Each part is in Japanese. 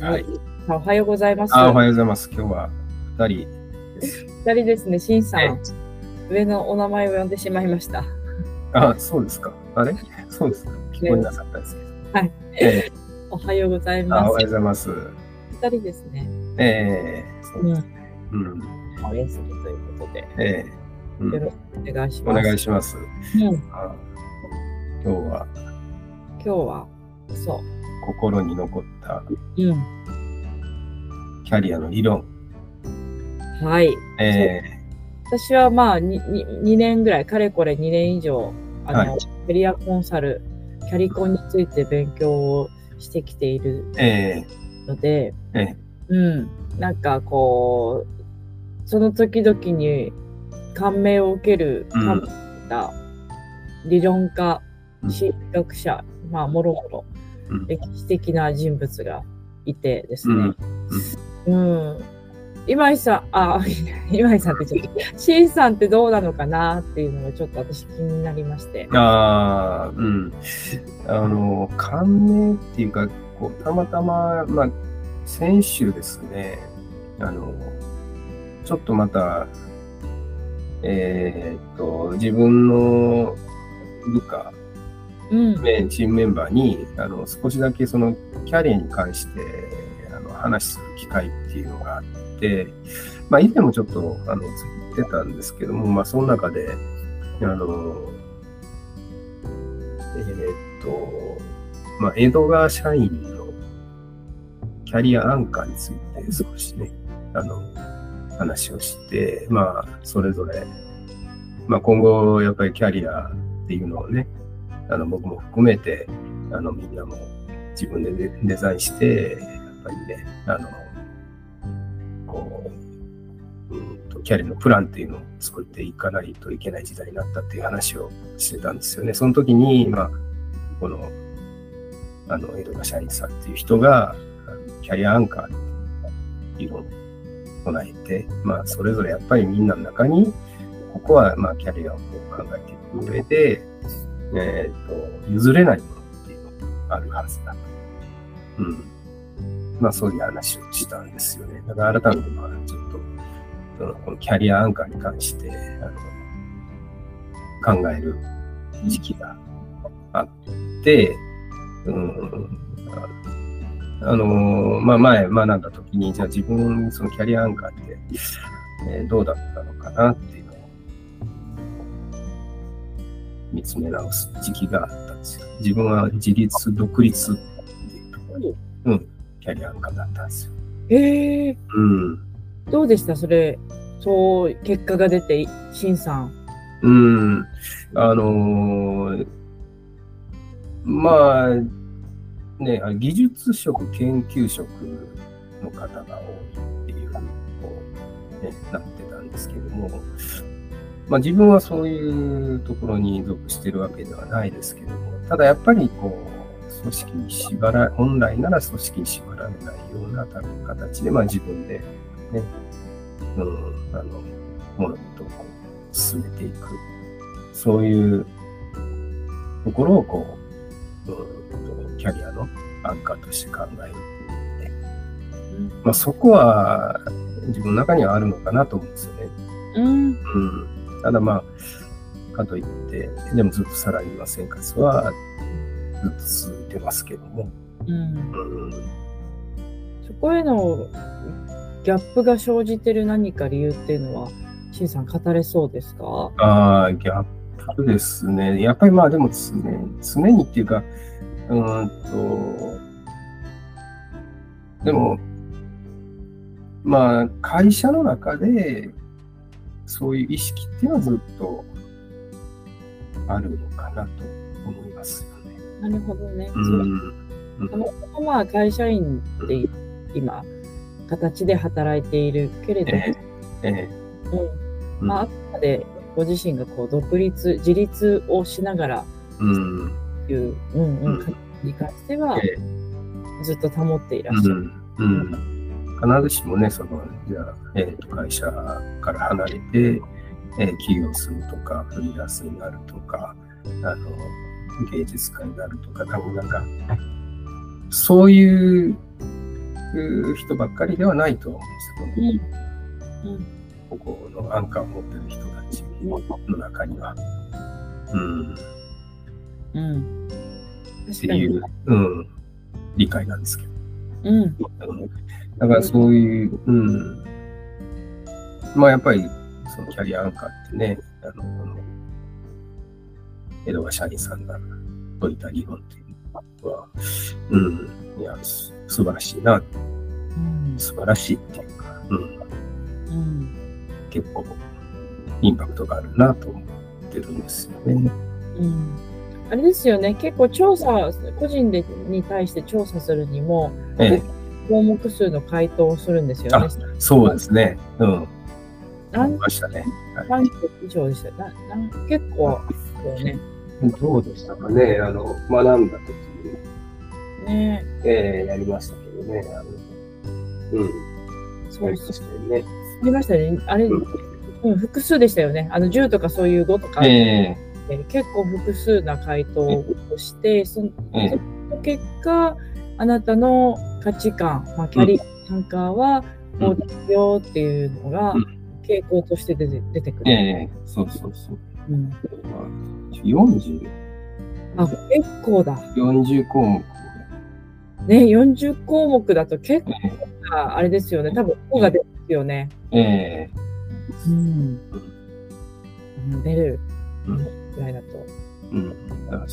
はい。おはようございます。あおはようございます。今日は二人です。二人ですね、しんさえん。上のお名前を呼んでしまいました。あ、そうですか。あれ？そうですか。聞こえなかったですけど。はい。えおはようございますおはよう。ございます。二人ですね。えー、そううん。です。うん。お休みということで、えー、うんよろしくお願いしおます。願いします。うん、あ今日は？今日は、そ心に残ったう。うん。キャリアの理論。はい。え私はまあ2、に2年ぐらい、かれこれ2年以上、あの、はいキャリアコンサル、キャリコンについて勉強をしてきているー、えので、ー、えうん、なんかこう、その時々に感銘を受ける、うん感銘を受けた理論家、うん心理学者、まあ、もろもろうん歴史的な人物がいてですー、うねん。。うん。今井さん、あ、今井さんってちょっと、さんってどうなのかなっていうのがちょっと私気になりまして。ああ、うん。あの、感銘っていうか、こう、たまたま、まあ、先週ですね、あの、ちょっとまた、えーっと、自分の部下、うん。チームメンバーに、あの、少しだけその、キャリアに関して、あの、話する機会っていうのがあって、まあ、以前もちょっと、あの、言ってたんですけども、まあ、その中で、あの、えーっと、まあ、江戸川社員のキャリアアンカーについて少しね、あの、話をして、まあ、それぞれ、まあ、今後、やっぱりキャリアっていうのをね、あの、僕も含めて、あの、みんなも自分でデザインして、やっぱりね、あの、こう、うんと、キャリアのプランっていうのを作っていかないといけない時代になったっていう話をしてたんですよね。その時に、まあ、この、あの、江戸川社員さんっていう人が、キャリアアンカーっていうのを唱えて、まあ、それぞれやっぱりみんなの中に、ここは、まあ、キャリアを考えていく上で、えっ、と、譲れないものっていうのがあるはずだと。うん。まあ、そういう話をしたんですよね。だから改めて、まあ、ちょっと、のこのキャリアアンカーに関して、あの、考える時期があって、うん、あの、まあ、前学んだ時に、じゃあ自分、そのキャリアアンカーって、えーどうだったのかなって見つめ直す時期があったんですよ。自分は自立、独立っていうところに、うん、キャリアアンカーだったんですよ。ええうん。どうでした？それ、そう、結果が出て、シンさん。うん。あのーまあ、ね、あ技術職、研究職の方が多いっていうふうにこう、ね、なってたんですけども、まあ自分はそういうところに属してるわけではないですけども、ただやっぱりこう、組織に縛ら、本来なら組織に縛られないような形で、まあ自分でね、うん、あの、物事をこう進めていく。そういうところをこう、うんとキャリアのアンカーとして考える。まあそこは自分の中にはあるのかなと思うんですよね。うん。うん。ただまあ、かといって、でもずっとサラリーマン生活はずっと続いてますけども。うん。うん。そこへのギャップが生じてる何か理由っていうのは、シンさん語れそうですか？ああ、ギャップですね。やっぱりまあでも常に、常にっていうか、うーんと、でも、まあ会社の中でそういう意識っていうのはずっとあるのかなと思いますよね。なるほどね。う。そうんそもそもまあ会社員っていう今、形で働いているけれども、ええ、えうんまあ、あくまでご自身がこう独立、自立をしながらえ、うん。いう、うんううんん、に関してはええずっと保っていらっしゃる。うんうん、必ずしもね、その、じゃあ、えーと会社から離れて、えー起業するとか、フリーランスになるとか、あの、芸術家になるとか、多分なんか、そういうる人ばっかりではないと思うんですよ。うんここのアンカーを持ってる人たちの中には。うん。うん。って。いう、うん、理解なんですけど。うん。だからそういう、うん。まあやっぱり、そのキャリアアンカーってね、あの、この江戸川社員さん。が説いた理論っていうのは、うん、いや、す素晴らしいな、うん。素晴らしいっていうか、うん、うん。結構インパクトがあるなと思ってるん。ですよね。うん。あれですよね。結構調査、個人でに対して調査するにも、ええ、項目数の回答をするんですよね。そうですね。うん。あ何りましたね。はい以上でした？よななん結構ですよね。どうでしたかね、あの、学んだ時に、ねえー、やりましたけどね、あの、うん、そうそうやりましたよね。ありましたね。あれ、うんうん、複数でしたよね。あの10とかそういう5とか、え結構複数な回答をして、その結果、あなたの価値観、まあ、キャリアなんかは、うんこうですよっていうのがうん傾向として出て出てくー、る。えー、そうそうそう。うん、まあ40、あ、結構だ。40項目。ね、40項目だと結構あれですよね。多分、ここが出ますよね。ー、えうん。うん出るうんぐらいだと。ー、うん。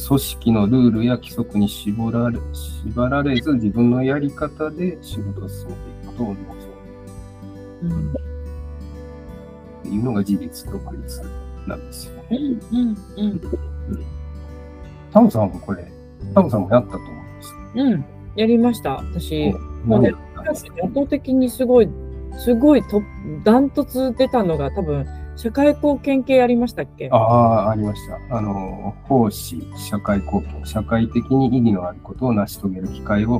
組織のルールや規則に絞られ縛られず自分のやり方で仕事を進めていくことを望むうん。っていうのが自立独立なんですよね。うん。うん。うん。タムさんもこれ、タムさんもやったと思うんですうん。やりました。私。もうね圧倒的にすごい、すごいと、ダントツ出たのが多分、社会貢献系ありましたっけ？ああ、ありました。あの、奉仕、社会貢献、社会的に意義のあることを成し遂げる機会を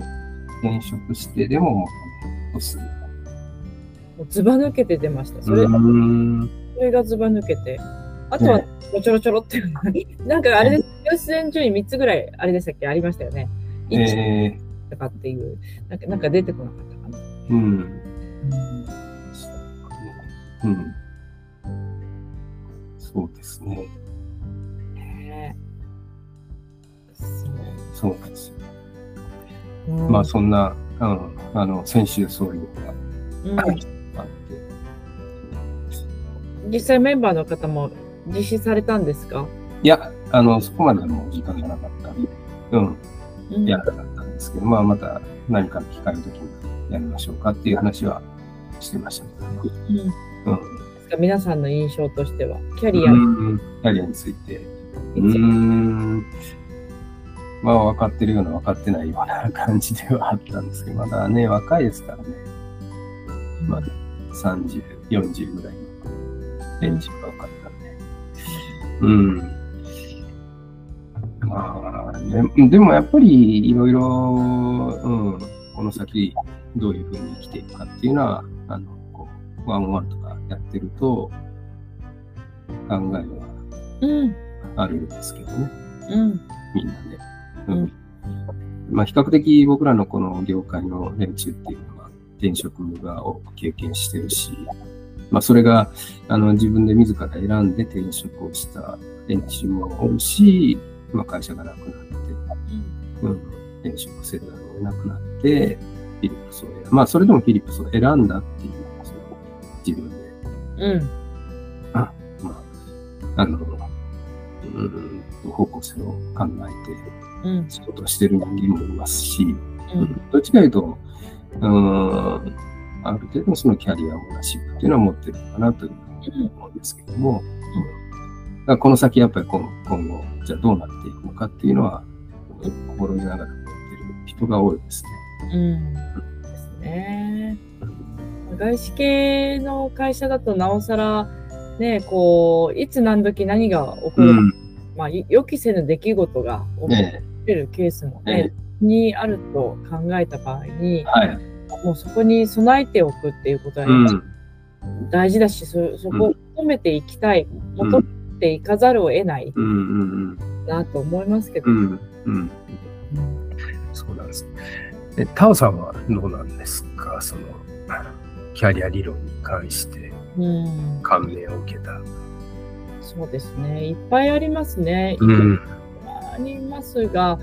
転職してでもとする。もうずば抜けて出ました。それ。それがずば抜けて。あとは、ちょろちょろっていうのに、なんかあれです、優先順位3つぐらい、あれでしたっけ？ありましたよね。1えとかっていう、なんかなんか出てこなかったかな。ー、うん。うん。そうですね。ねそうそうですよ。うんまあ、そんな、うん、あの、先週そういうのうんがあって、実際メンバーの方も実施されたんですか？いや、あの、そこまではもう時間がなかったんで、うん、うんやらなかったんですけど、まあ、また何かの機会の時にやりましょうかっていう話はしてましたけどね。うんうん。ですか？皆さんの印象としては、キャリアに、キャリアについて。うーん。まあ、分かってるような、分かってないような 感じではあったんですけど、まだね、若いですからね。まあ、30、40ぐらいの連中が多かったんで。うん。まあ、ででもやっぱりいろいろ、うん、この先どういうふうに生きていくかっていうのは、あの、こう、ワンワンとかやってると、考えはうん、あるんですけどね、うん、みん。なね。うん。まあ、比較的僕らのこの業界の連中っていうのは、転職が多く経験してるし、まあ、それが、あの、自分で自ら選んで転職をした連中もおるし、まあ、会社がなくなって、うん、転職せざるを得なくなって、フィリップスを選まあ、それでもフィリップスを選んだっていう、その自分で、うん、まあ、あの、うん、方向性を考えてうん、仕事をしてる人間もいますし、う、うんんどっちかというと、うん、ある程度のそのキャリアオーナーシップっていうのは持ってるのかなというふうに思うんですけども、うんこの先やっぱり今今後、じゃあどうなっていくのかっていうのは、心得ながら持ってる人が多いですね。うん。ですね。外資系の会社だとなおさら、ね、こう、いつ何時何が起こるか、うん。まあ、予期せぬ出来事が起こねってるケースもえ、ねね、にあると考えた場合に、はい。もうそこに備えておくっていうことはうん。大事だし、そそこを求めていきたい、うん求めていかざるを得ないうんうんなと思いますけど。うん。うん。うん。うんそうなんです。えタオさんはどうなんですか？その、キャリア理論に関してうん。感銘を受けた。そうですね。いっぱいありますね。うん。ありますが、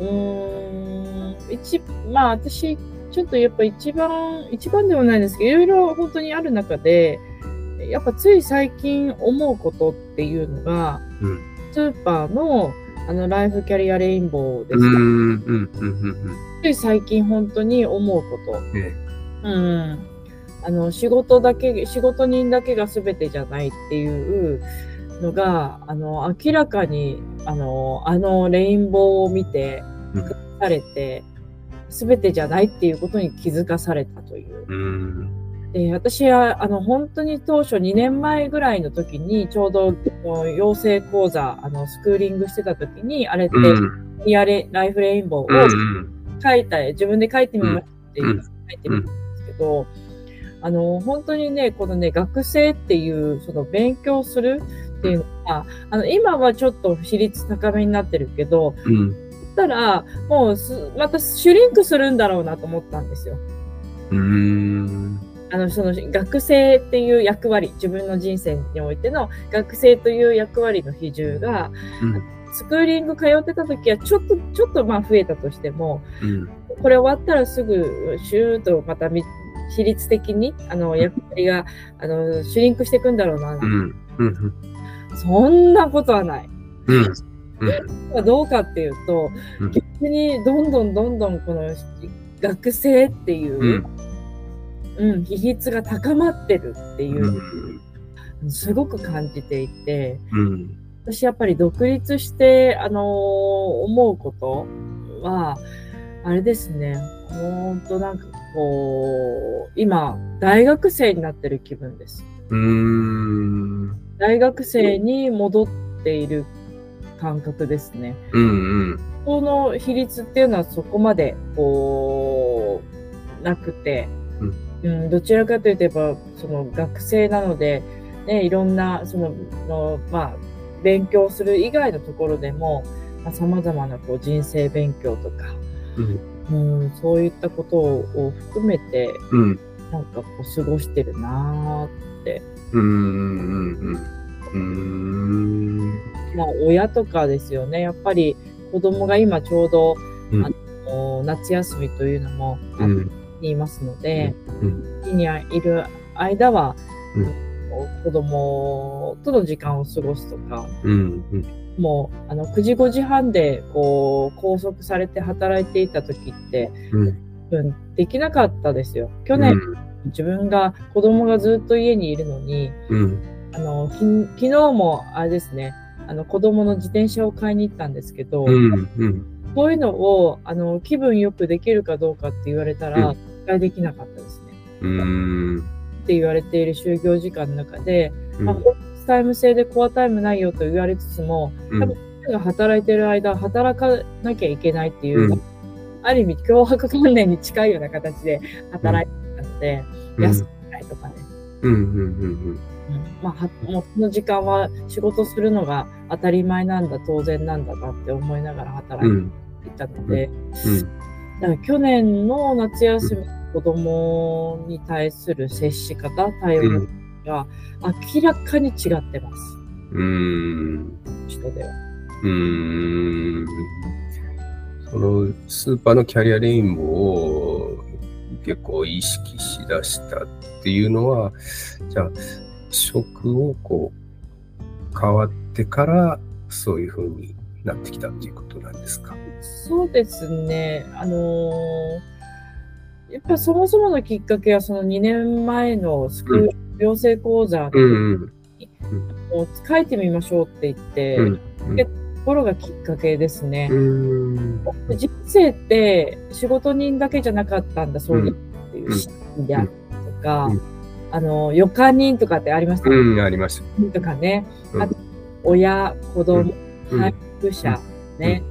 うーん、一、まあ私、ちょっとやっぱ一番、一番でもないんですけど、いろいろ本当にある中で、やっぱつい最近思うことっていうのが、うんスーパーのあのライフキャリアレインボーですか、うん。うん。うん。うん。つい最近本当に思うこと。えうん。あの、仕事だけ、仕事人だけが全てじゃないっていうのが、あの、明らかに、あの、あのレインボーを見て、うんされて、全てじゃないっていうことに気づかされたという。うん。で、私は、あの、本当に当初2年前ぐらいの時に、ちょうど、養成講座、あの、スクーリングしてた時に、あれって、うん。リアレライフレインボうーをん。書いた、自分で書いてみましたって書いてみたんですけど、あの、本当にね、このね、学生っていう、その勉強するっていうのは、あの、今はちょっと比率高めになってるけど、うん。たら、もうす、またシュリンクするんだろうなと思ったんですよ。うん。あの、その学生っていう役割、自分の人生においての学生という役割の比重が、スクーリング通ってた時はちょっと、ちょっとまあ増えたとしても、うん。これ終わったらすぐシューッとまたみ比率的にあの役割があのシュリンクしていくんだろうな、うん。うん。そんなことはない。うん。どうかっていうと、うん逆にどんどんどんどんこの学生っていう、うん比率が高まってるっていうう、ん。すごく感じていて、うん。私やっぱり独立して、あのー思うことは、あれですね、ほんとなんかこう、今、大学生になってる気分です。うん。大学生に戻っている感覚ですね。うん。この比率っていうのはそこまで、こう、なくて、うん、どちらかというと、やっぱ、その学生なので、ね、いろんな、その、のまあ、勉強する以外のところでも、まあ、様々なこう人生勉強とか、うん。うん、そういったことを含めて、うん。なんかこう過ごしてるなうん。うん。うん。ぁ。まあ、親とかですよね。やっぱり子供が今ちょうど、うんあの夏休みというのもあうん。言いますので、うん。家にいる間は、うん子供との時間を過ごすとか、うん。もう、あの、9時5時半で、こう、拘束されて働いていた時って、うん。うん、できなかったですよ。去年、自分が、子供がずっと家にいるのに、うん。あの、き昨日も、あれですね、あの、子供の自転車を買いに行ったんですけど、うん。うん。そういうのを、あの、気分よくできるかどうかって言われたら、う一回できなかったですね。うん。って言われている就業時間の中で、うんまあ、ホームタイム制でコアタイムないよと言われつつも、多分彼が働いてる間、働かなきゃいけないっていう、うんある意味脅迫観念に近いような形で働いてたので、休みたいとかね。うん。うん。うんまあ、はもうこの時間は仕事するのが当たり前なんだ、当然なんだなって思いながら働いうん。ていたので、うん。だから去年の夏休み、子供に対する接し方、対応が明らかに違ってます。うん。人では。うん。そのスーパーのキャリアレインボーを結構意識しだしたっていうのは、じゃあ、職をこう、変わってから、そういう風になってきたっていうことなんですか？そうですね。あのーやっぱそもそものきっかけはその2年前のスクール養成講座うん。を書いてみましょうって言って、うん。ところがきっかけですね。うん。人生って仕事人だけじゃなかったんだ、そういうっていうシーンであったりとか、うんあの、予感人とかってありましたね。うん、ありました。とかね、うんあと親、子供、うん配偶者、ね、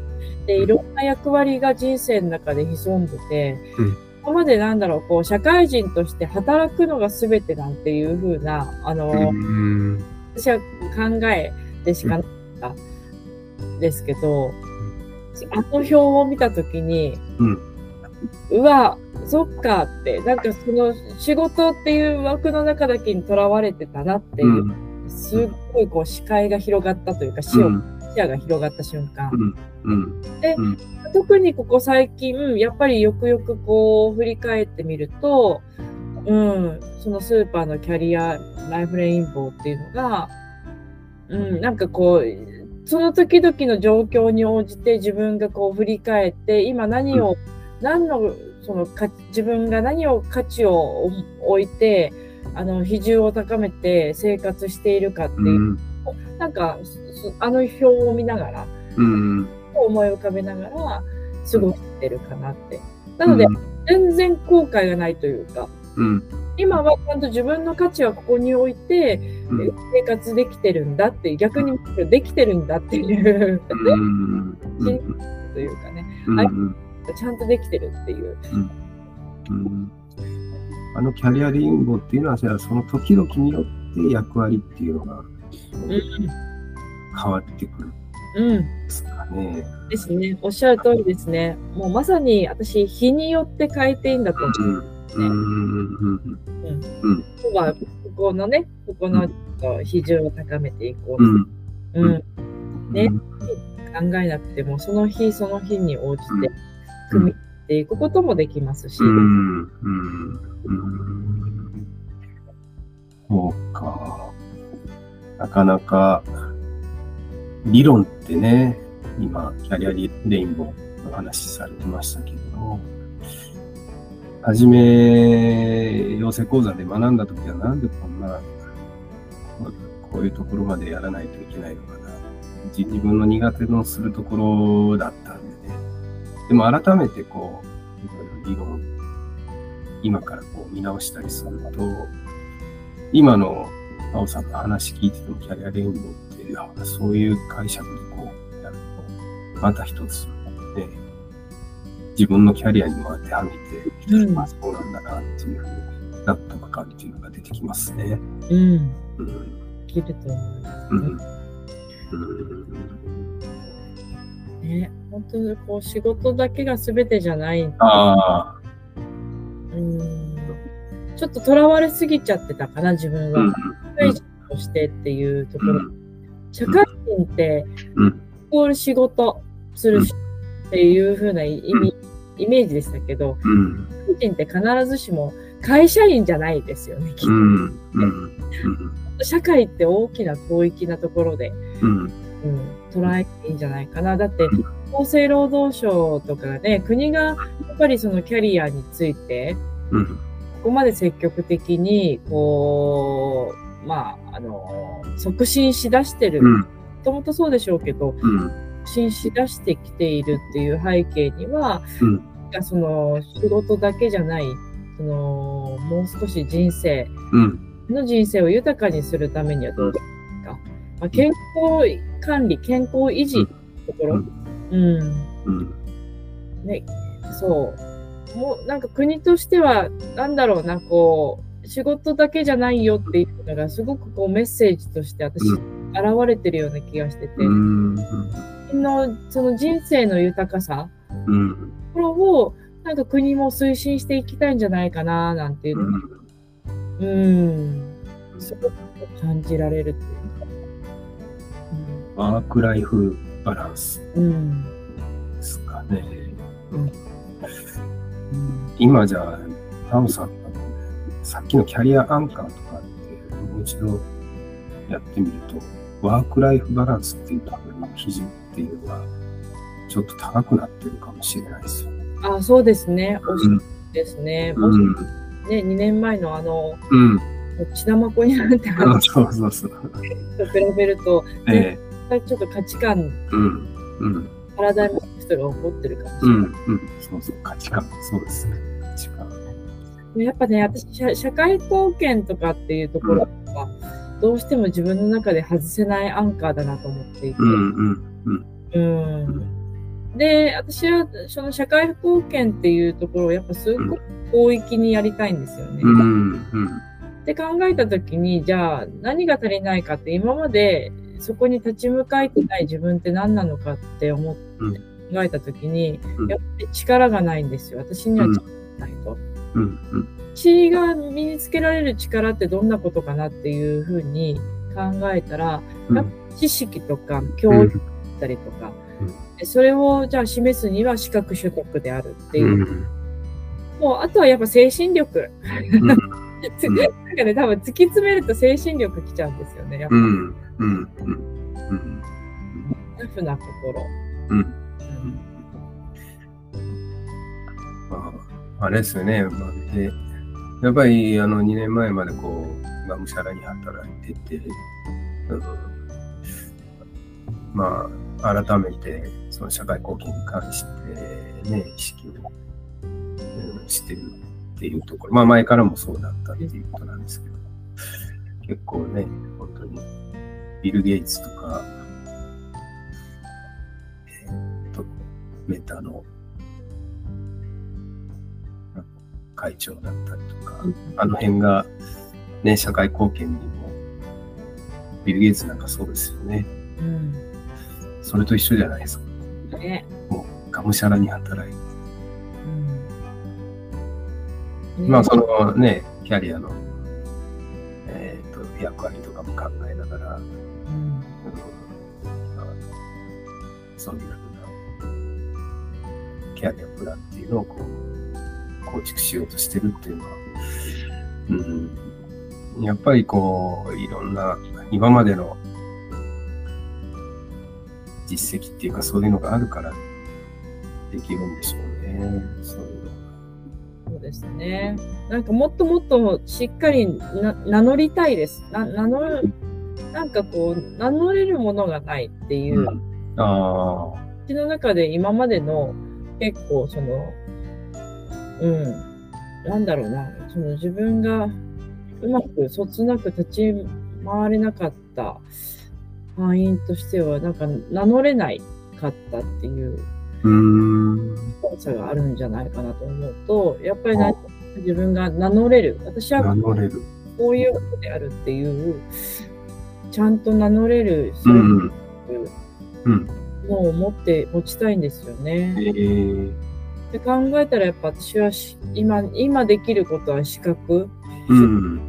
で、いろんな役割が人生の中で潜んでて、うん今までなんだろう、こう、社会人として働くのが全てなんていう風な、あの、うん。私は考えでしかなかったですけど、あの表を見たときに、うんうわ、そっかって、なんかその仕事っていう枠の中だけにとらわれてたなっていう、うん、すっごいこう視界が広がったというか、視野,、視野が広がった瞬間。で、特にここ最近、やっぱりよくよくこう振り返ってみると、うん、そのスーパーのキャリアライフレインボーっていうのが、うん、なんかこう、その時々の状況に応じて自分がこう振り返って、今何を、うん、何の、そのか、自分が何を価値を置いて、あの、比重を高めて生活しているかっていう、うん、なんか、あの表を見ながら、うん、思い浮かべながら過ごしてるかなって。なので、全然後悔がないというか、うん、今はちゃんと自分の価値はここに置いて、生活できてるんだって逆にできてるんだっていうというかね、ちゃんとできてるっていう。あのキャリアリンゴっていうのは、その時々によって役割っていうのが変わってくる。うん。ですかね。ですね。おっしゃる通りですね。もうまさに私、日によって変えていいんだと思う。うん。うん。うん。今日は、ここのね、ここの比重を高めていこう。うん。うん。ね。考えなくても、その日その日に応じて組みていくこともできますし。うん。うん。うん。そうか。なかなか、理論ってね、今、キャリアリレインボーの話されてましたけども、はじめ、養成講座で学んだ時はなんでこんな、こういうところまでやらないといけないのかな。自分の苦手のするところだったんでね。でも改めてこう、いろいろ理論、今からこう見直したりすると、今の青さんの話聞いててもキャリアレインボーって、そういう解釈でこうやると、また一つ、ね、自分のキャリアにも当てはめて、うん、まあそうなんだなっていうふうになったばかりっていうのが出てきますね。うん。うん。きると思います、ね。うん。うん、ね、本当にこう仕事だけが全てじゃない。ああ。うん。ちょっととらわれすぎちゃってたかな、自分は。社会人としてっていうところ。社会人って、イコール仕事するっていう風な意味イメージでしたけど、うん、人って必ずしも会社員じゃないですよね、きっと。社会って大きな広域なところで、うん。捉えていいんじゃないかな。だって、厚生労働省とかね、国がやっぱりそのキャリアについて、ここまで積極的に、こう、まあ、あの、促進しだしてる。もともとそうでしょうけど、進し出してきているっていう背景には、うん、その仕事だけじゃないそのもう少し人生の人生を豊かにするためにはどうですか、まあ、健康管理健康維持ところ、うん、うん、ね、そうもうなんか国としてはなんだろうなこう仕事だけじゃないよっていうのがすごくこうメッセージとして私、現れてるような気がしてて。うん。のその人生の豊かさ、うん、これをなんか国も推進していきたいんじゃないかななんていうのうん、すごく感じられるっていうか。うん、ワークライフバランスですかね。うん、今じゃあ、タオさんさっきのキャリアアンカーとかってもう一度やってみると、ワークライフバランスっていう多分基準っていうのが、ちょっと高くなってるかもしれないですよね。あ、そうですね。おしですね。うん、ね、2年前のあの、うん、血玉子になって話 そうそうそう。と比べると、ええ、ちょっと価値観、うんうん、パラダイムシフトが起こってるかもしれない。うん、うん、そうそう、価値観、そうですね。価値観。やっぱね、私社、社会貢献とかっていうところは、うん、どうしても自分の中で外せないアンカーだなと思っていて、うんうんうん。で、私はその社会貢献っていうところをやっぱすごく広域にやりたいんですよね。うん。って考えたときに、じゃあ何が足りないかって今までそこに立ち向かえてない自分って何なのかって思ってえたときに、うんやっぱり力がないんですよ。私にはうん力がないと。血が身につけられる力ってどんなことかなっていうふうに考えたら、うんやっぱ知識とか教育だったりとか、それをじゃあ示すには資格取得であるっていう。うん。もうあとはやっぱ精神力。うんなんかね、多分突き詰めると精神力きちゃうんですよね。やっぱうん。うん。うん。うん。タフな心。あ、れですよね。まあ、で、やっぱりあの2年前までこう、がむしゃらに働いてて、まあ、改めてその社会貢献に関してね、意識を、うんしてるっていうところ、まあ前からもそうだったっていうことなんですけど、結構ね、本当にビル・ゲイツとか、えーっと、メタの会長だったりとか、あの辺がね、社会貢献にも、ビル・ゲイツなんかそうですよね。うんそれと一緒じゃないですか。ねもう、がむしゃらに働いて。うんまあ、そのね、キャリアの、えっ、と、役割とかも考えながら、うんそういうふうな、キャリアプランっていうのをこう、構築しようとしてるっていうのは、うん、やっぱりこう、いろんな、今までの実績っていうかそういうのがあるからできるんでしょうね。そういうの。そうですね。なんかもっともっとしっかりな名乗りたいです。な名乗る、なんかこう、名乗れるものがないっていう、うん、ああ、うちの中で今までの結構その、うん、なんだろうな、その自分がうまくそつなく立ち回れなかった敗因としては、なんか名乗れないかったっていう。怖さがあるんじゃないかなと思うと、やっぱりな自分が名乗れる。私は。こういうことであるっていう、ちゃんと名乗れる、うそうい。うのを持って、持ちたいんですよね。えー、で考えたらやっぱ私はし今、今できることは資格。うん。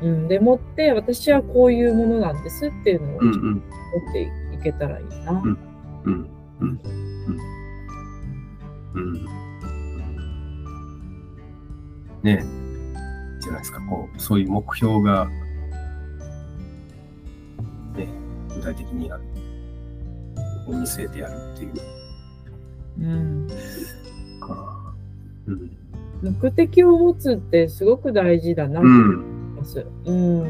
うん、でもって、私はこういうものなんですっていうのを持ん。っていけたらいいな。うんうん。うん。うん。うん。ねえ、じゃないですか、こう、そういう目標が、ね、具体的にある。を見据えてやるっていううん、か。うん。目的を持つってすごく大事だなとう思いん。ます。うん。も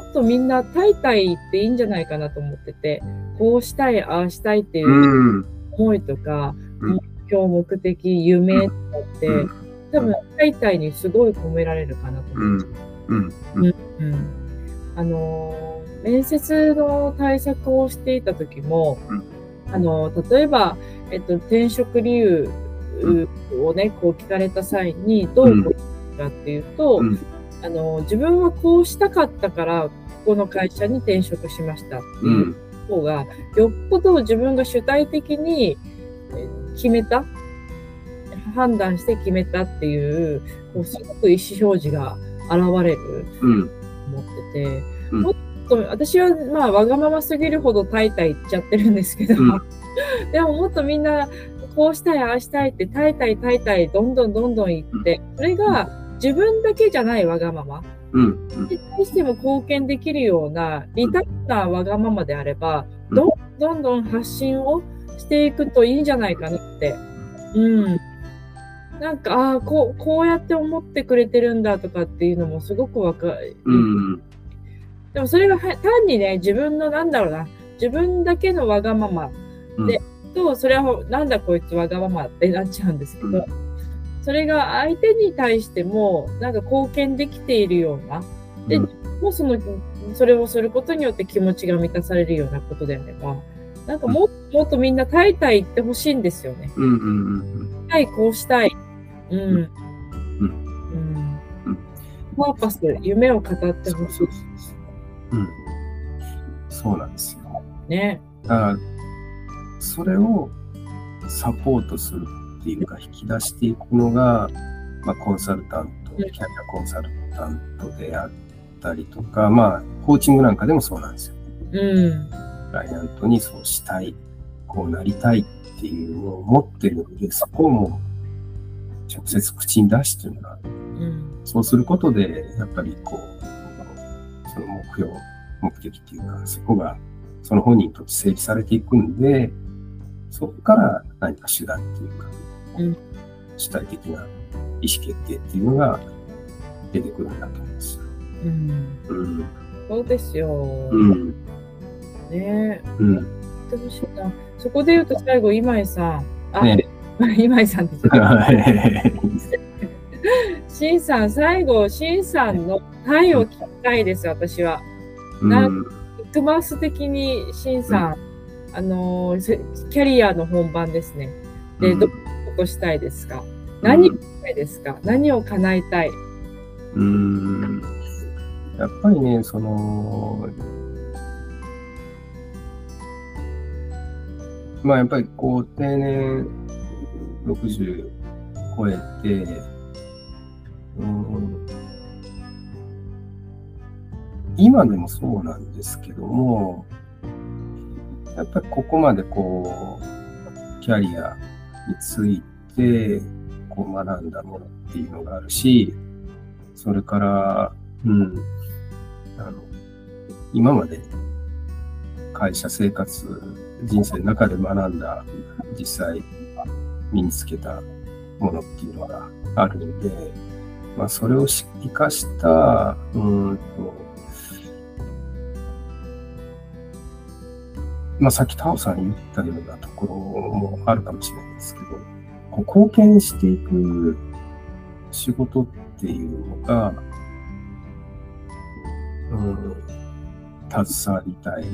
っとみんな大体っていいんじゃないかなと思ってて、こうしたい、ああしたいっていううん。思いとか、うん目標、目的、夢とかって、うん多分大体にすごい込められるかなと思うんう。。うん。うんあのー面接の対策をしていた時も、うんあのー例えば、えっと、転職理由をね、こう聞かれた際に、どう答えるかっていうと、うんあのー自分はこうしたかったから、ここの会社に転職しましたってう。いうん方が、よっぽど自分が主体的にえ決めた、判断して決めたっていう、こうすごく意思表示が現れる。うん。思ってて、うんと私はまあわがまますぎるほどタイタイ言っちゃってるんですけど、うん でももっとみんなこうしたいああしたいってタイタイタイタイどんどんどんどん言って、それが自分だけじゃないわがままうん。に対しても貢献できるようなリターンなわがままであれば、うんどんどんどん発信をしていくといいんじゃないかなって。うん。なんか、ああ、こう、こうやって思ってくれてるんだとかっていうのもすごくわかる。うん。でもそれがは単にね、自分のなんだろうな、自分だけのわがままうんでと、それはなんだこいつわがままってなっちゃうんですけど、うんそれが相手に対しても、なんか貢献できているような、で、うんもうその、それをすることによって気持ちが満たされるようなことであれば、なんかもっともっとみんなタイタイ言ってほしいんですよね。うん。うん。はい、こうしたい。うん。うん。うんパーパス、夢を語ってほしそうそうそうそう。うん。そうなんですよ。いね。だから、それをサポートするっていうか、引き出していくのが、まあ、コンサルタント、キャリアコンサルタントであったりとか、まあ、コーチングなんかでもそうなんですよ。うん。クライアントにそうしたい、こうなりたいっていうのを持ってるので、そこをもう直接口に出してもらう。うん、そうすることで、やっぱりこう、その目標、目的っていうか、そこがその本人と整理されていくんで、そこから何か手段っていうか、うん、主体的な意思決定っていうのが出てくるんだと思います。うん。うん、そうですよ。うん。ねえ。うん。ってほしいな。そこで言うと最後、今井さん。あ、ね、今井さんって言ってしんさん、最後、しんさんのタイを聞きたいです、私は。なんクマス的に、しんさん、うん、あの、キャリアの本番ですね。で、どこしたいですか？何をしたいですか、何を叶えたい？うん。やっぱりね、その、まあやっぱりこう定年60超えて、うん、今でもそうなんですけども、やっぱりここまでこう、キャリアについてこう学んだものっていうのがあるし、それから、うん、あの、今まで会社生活人生の中で学んだ、実際身につけたものっていうのがあるんで、まあ、それを生かした、うんと、まあ、さっきタオさん言ったようなところもあるかもしれないですけど、こう貢献していく仕事っていうのが、うん、携わりたい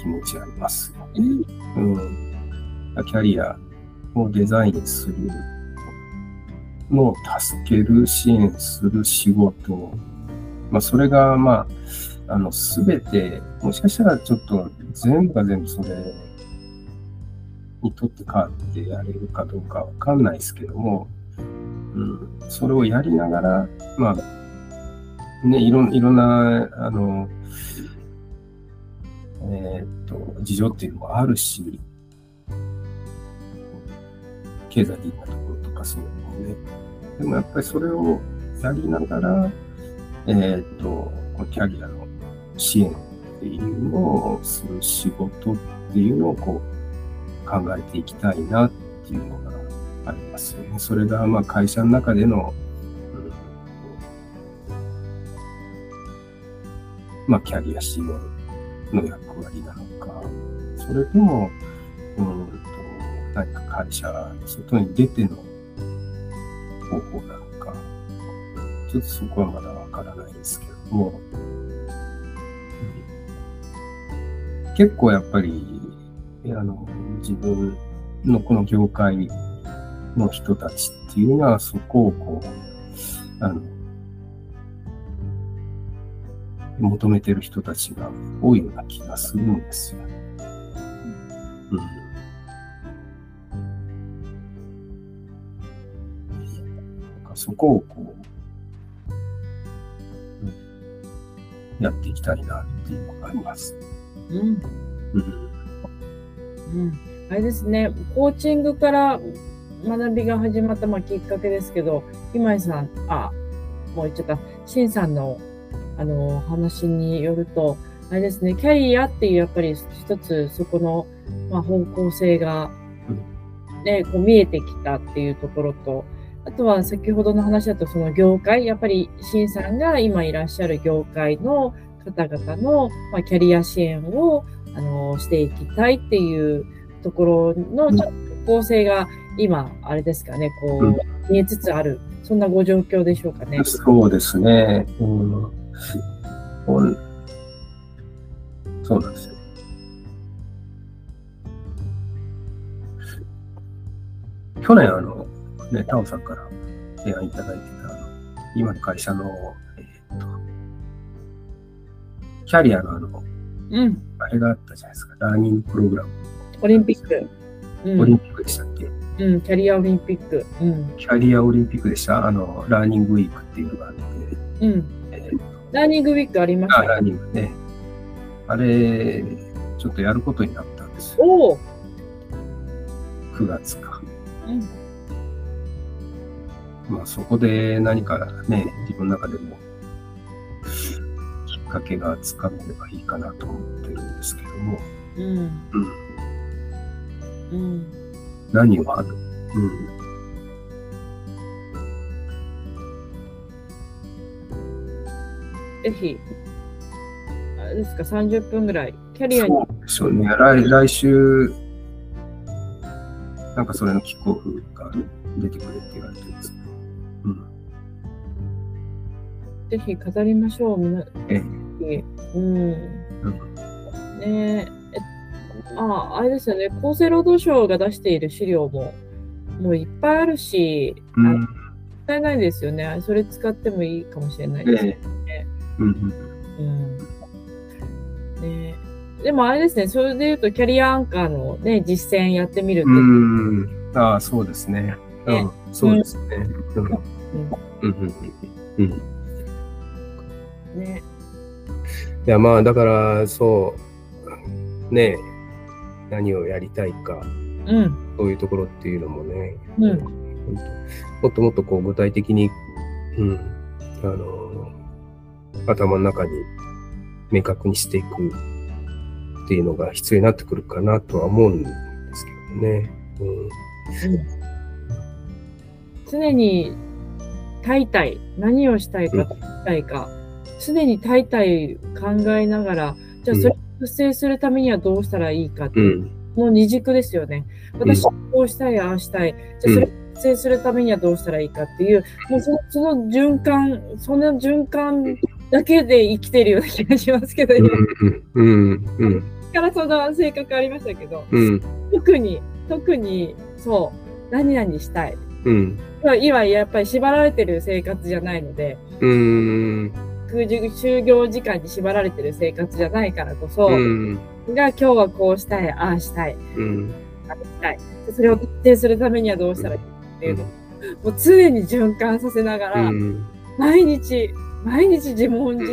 気持ちありますよね。うん。キャリアをデザインするのを助ける、支援する仕事。まあ、それが、まあ、あの、すべて、もしかしたらちょっと全部が全部それにとって変わってやれるかどうかわかんないですけども、うん、それをやりながら、まあ、ね、いろいろんな、あの、え、っと、事情っていうのもあるし、経済的なところとかそういうのもね。でもやっぱりそれをやりながら、えー、っと、キャリアの支援っていうのをする仕事っていうのをこう考えていきたいなっていうのがありますよね。それがまあ会社の中での、うん、まあキャリア支援の役割なのか、それとも、うんと、何か会社の外に出ての方法なのか、ちょっとそこはまだわからないですけども、結構やっぱり、あの、自分のこの業界の人たちっていうのはそこをこう、あの、求めてる人たちが多いような気がするんですよ。うん。そこをこう、うん、やっていきたいなっていうのがあります。うん。うん。うん。あれですね、コーチングから学びが始まったまあきっかけですけど、今井さん、あ、もう言っちゃった、シンさんのあの、話によると、あれですね、キャリアっていうやっぱり一つそこの、まあ、方向性が、ね、こう見えてきたっていうところと、あとは先ほどの話だとその業界、やっぱりシンさんが今いらっしゃる業界の方々の、まあ、キャリア支援をあのしていきたいっていうところのちょっと構成が今、あれですかね、こう、見えつつある、そんなご状況でしょうかね。そうですね。うんそうなんですよ。去年、あの、ね、タオさんから提案いただいてた、あの、今の会社の、キャリアのあの、うん。あれがあったじゃないですか、ラーニングプログラム。オリンピック。うん、オリンピックでしたっけ、うん、キャリアオリンピック。うん。キャリアオリンピックでしたあの、ラーニングウィークっていうのがあって、うん。えーラーニングウィークありましあ、た。ラーニングね。あれ、ちょっとやることになったんですよ。おお。9月か。うん。まあそこで何かね、自分の中でもかけがつかめればいいかなと思ってるんですけども、うん。うん、うん。何をある、うん、ぜひ、あれですか、30分ぐらい。キャリアに。そうね。来来週、なんかそれのキックオフが出てくれって言われてるんですけど、うん、ぜひ飾りましょう、みな。ええうん。ねえ。えあ、あれですよね。厚生労働省が出している資料も、もういっぱいあるし、あうん、もったいないですよね。それ使ってもいいかもしれないです。ええうんうんうん。ねえでもあれですね、それで言うと、キャリアアンカーのね、実践やってみると、うん。ああ、そうですね。うねん、そうですね。うん。うん。うん。うん。ね。いや、まあ、だから、そう、ね、何をやりたいか、うん。そういうところっていうのもね、うん。もっともっとこう具体的に、うん、あの、頭の中に明確にしていくっていうのが必要になってくるかなとは思うんですけどね。常に大体何をしたいか、したいか、常に大体考えながら、じゃあそれを達成するためにはどうしたらいいかってうん。いうう、この二軸ですよね。私はこうしたい、ああしたい。じゃあそれを達成するためにはどうしたらいいかっていう、もうそのその循環、その循環だけで生きてるような気がしますけど、今うん。うん。うん。からその性格ありましたけど、うん。特に、特に、そう、何々したい。うん。今今やっぱり縛られてる生活じゃないので、うん。就業時間に縛られてる生活じゃないからこそ、うん。が今日はこうしたい、ああしたい、うん。ああしたい。でそれを達成するためにはどうしたらいいかっていうのを、もう常に循環させながら、うん。毎日、毎日自問自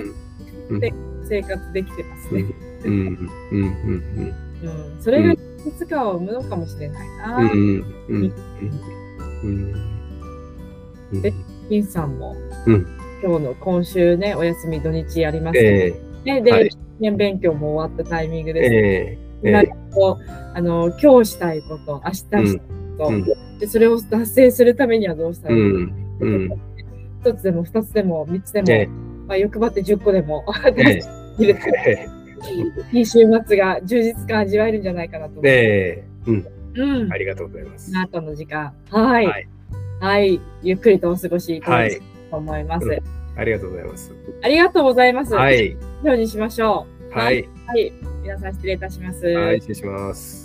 うんで生活できてますね。うん。うん。うん。うん。それがいつかを生むのかもしれないな。うん。うん。うん。うん。で金さんも、うん今日の今週ね、お休み土日やりますええね。で、はい年勉強も終わったタイミングです。えええなんえかこうあの今日したいこと、明日したいこと、うんで、それを達成するためにはどうしたらいいか、うん。うん。一つでも二つでも三つでも、ええまあ、欲張って十個でも、ええい いい週末が充実感味わえるんじゃないかなと思います。ええうん。うんあ。りがとうございます。あとの時間。はい。はいはい。ゆっくりとお過ごしいただきたはい。と思います。うんありがとうございます。ありがとうございます。は以い。上にしましょう。はい。はい。皆さん失礼いたします。はい、失礼します。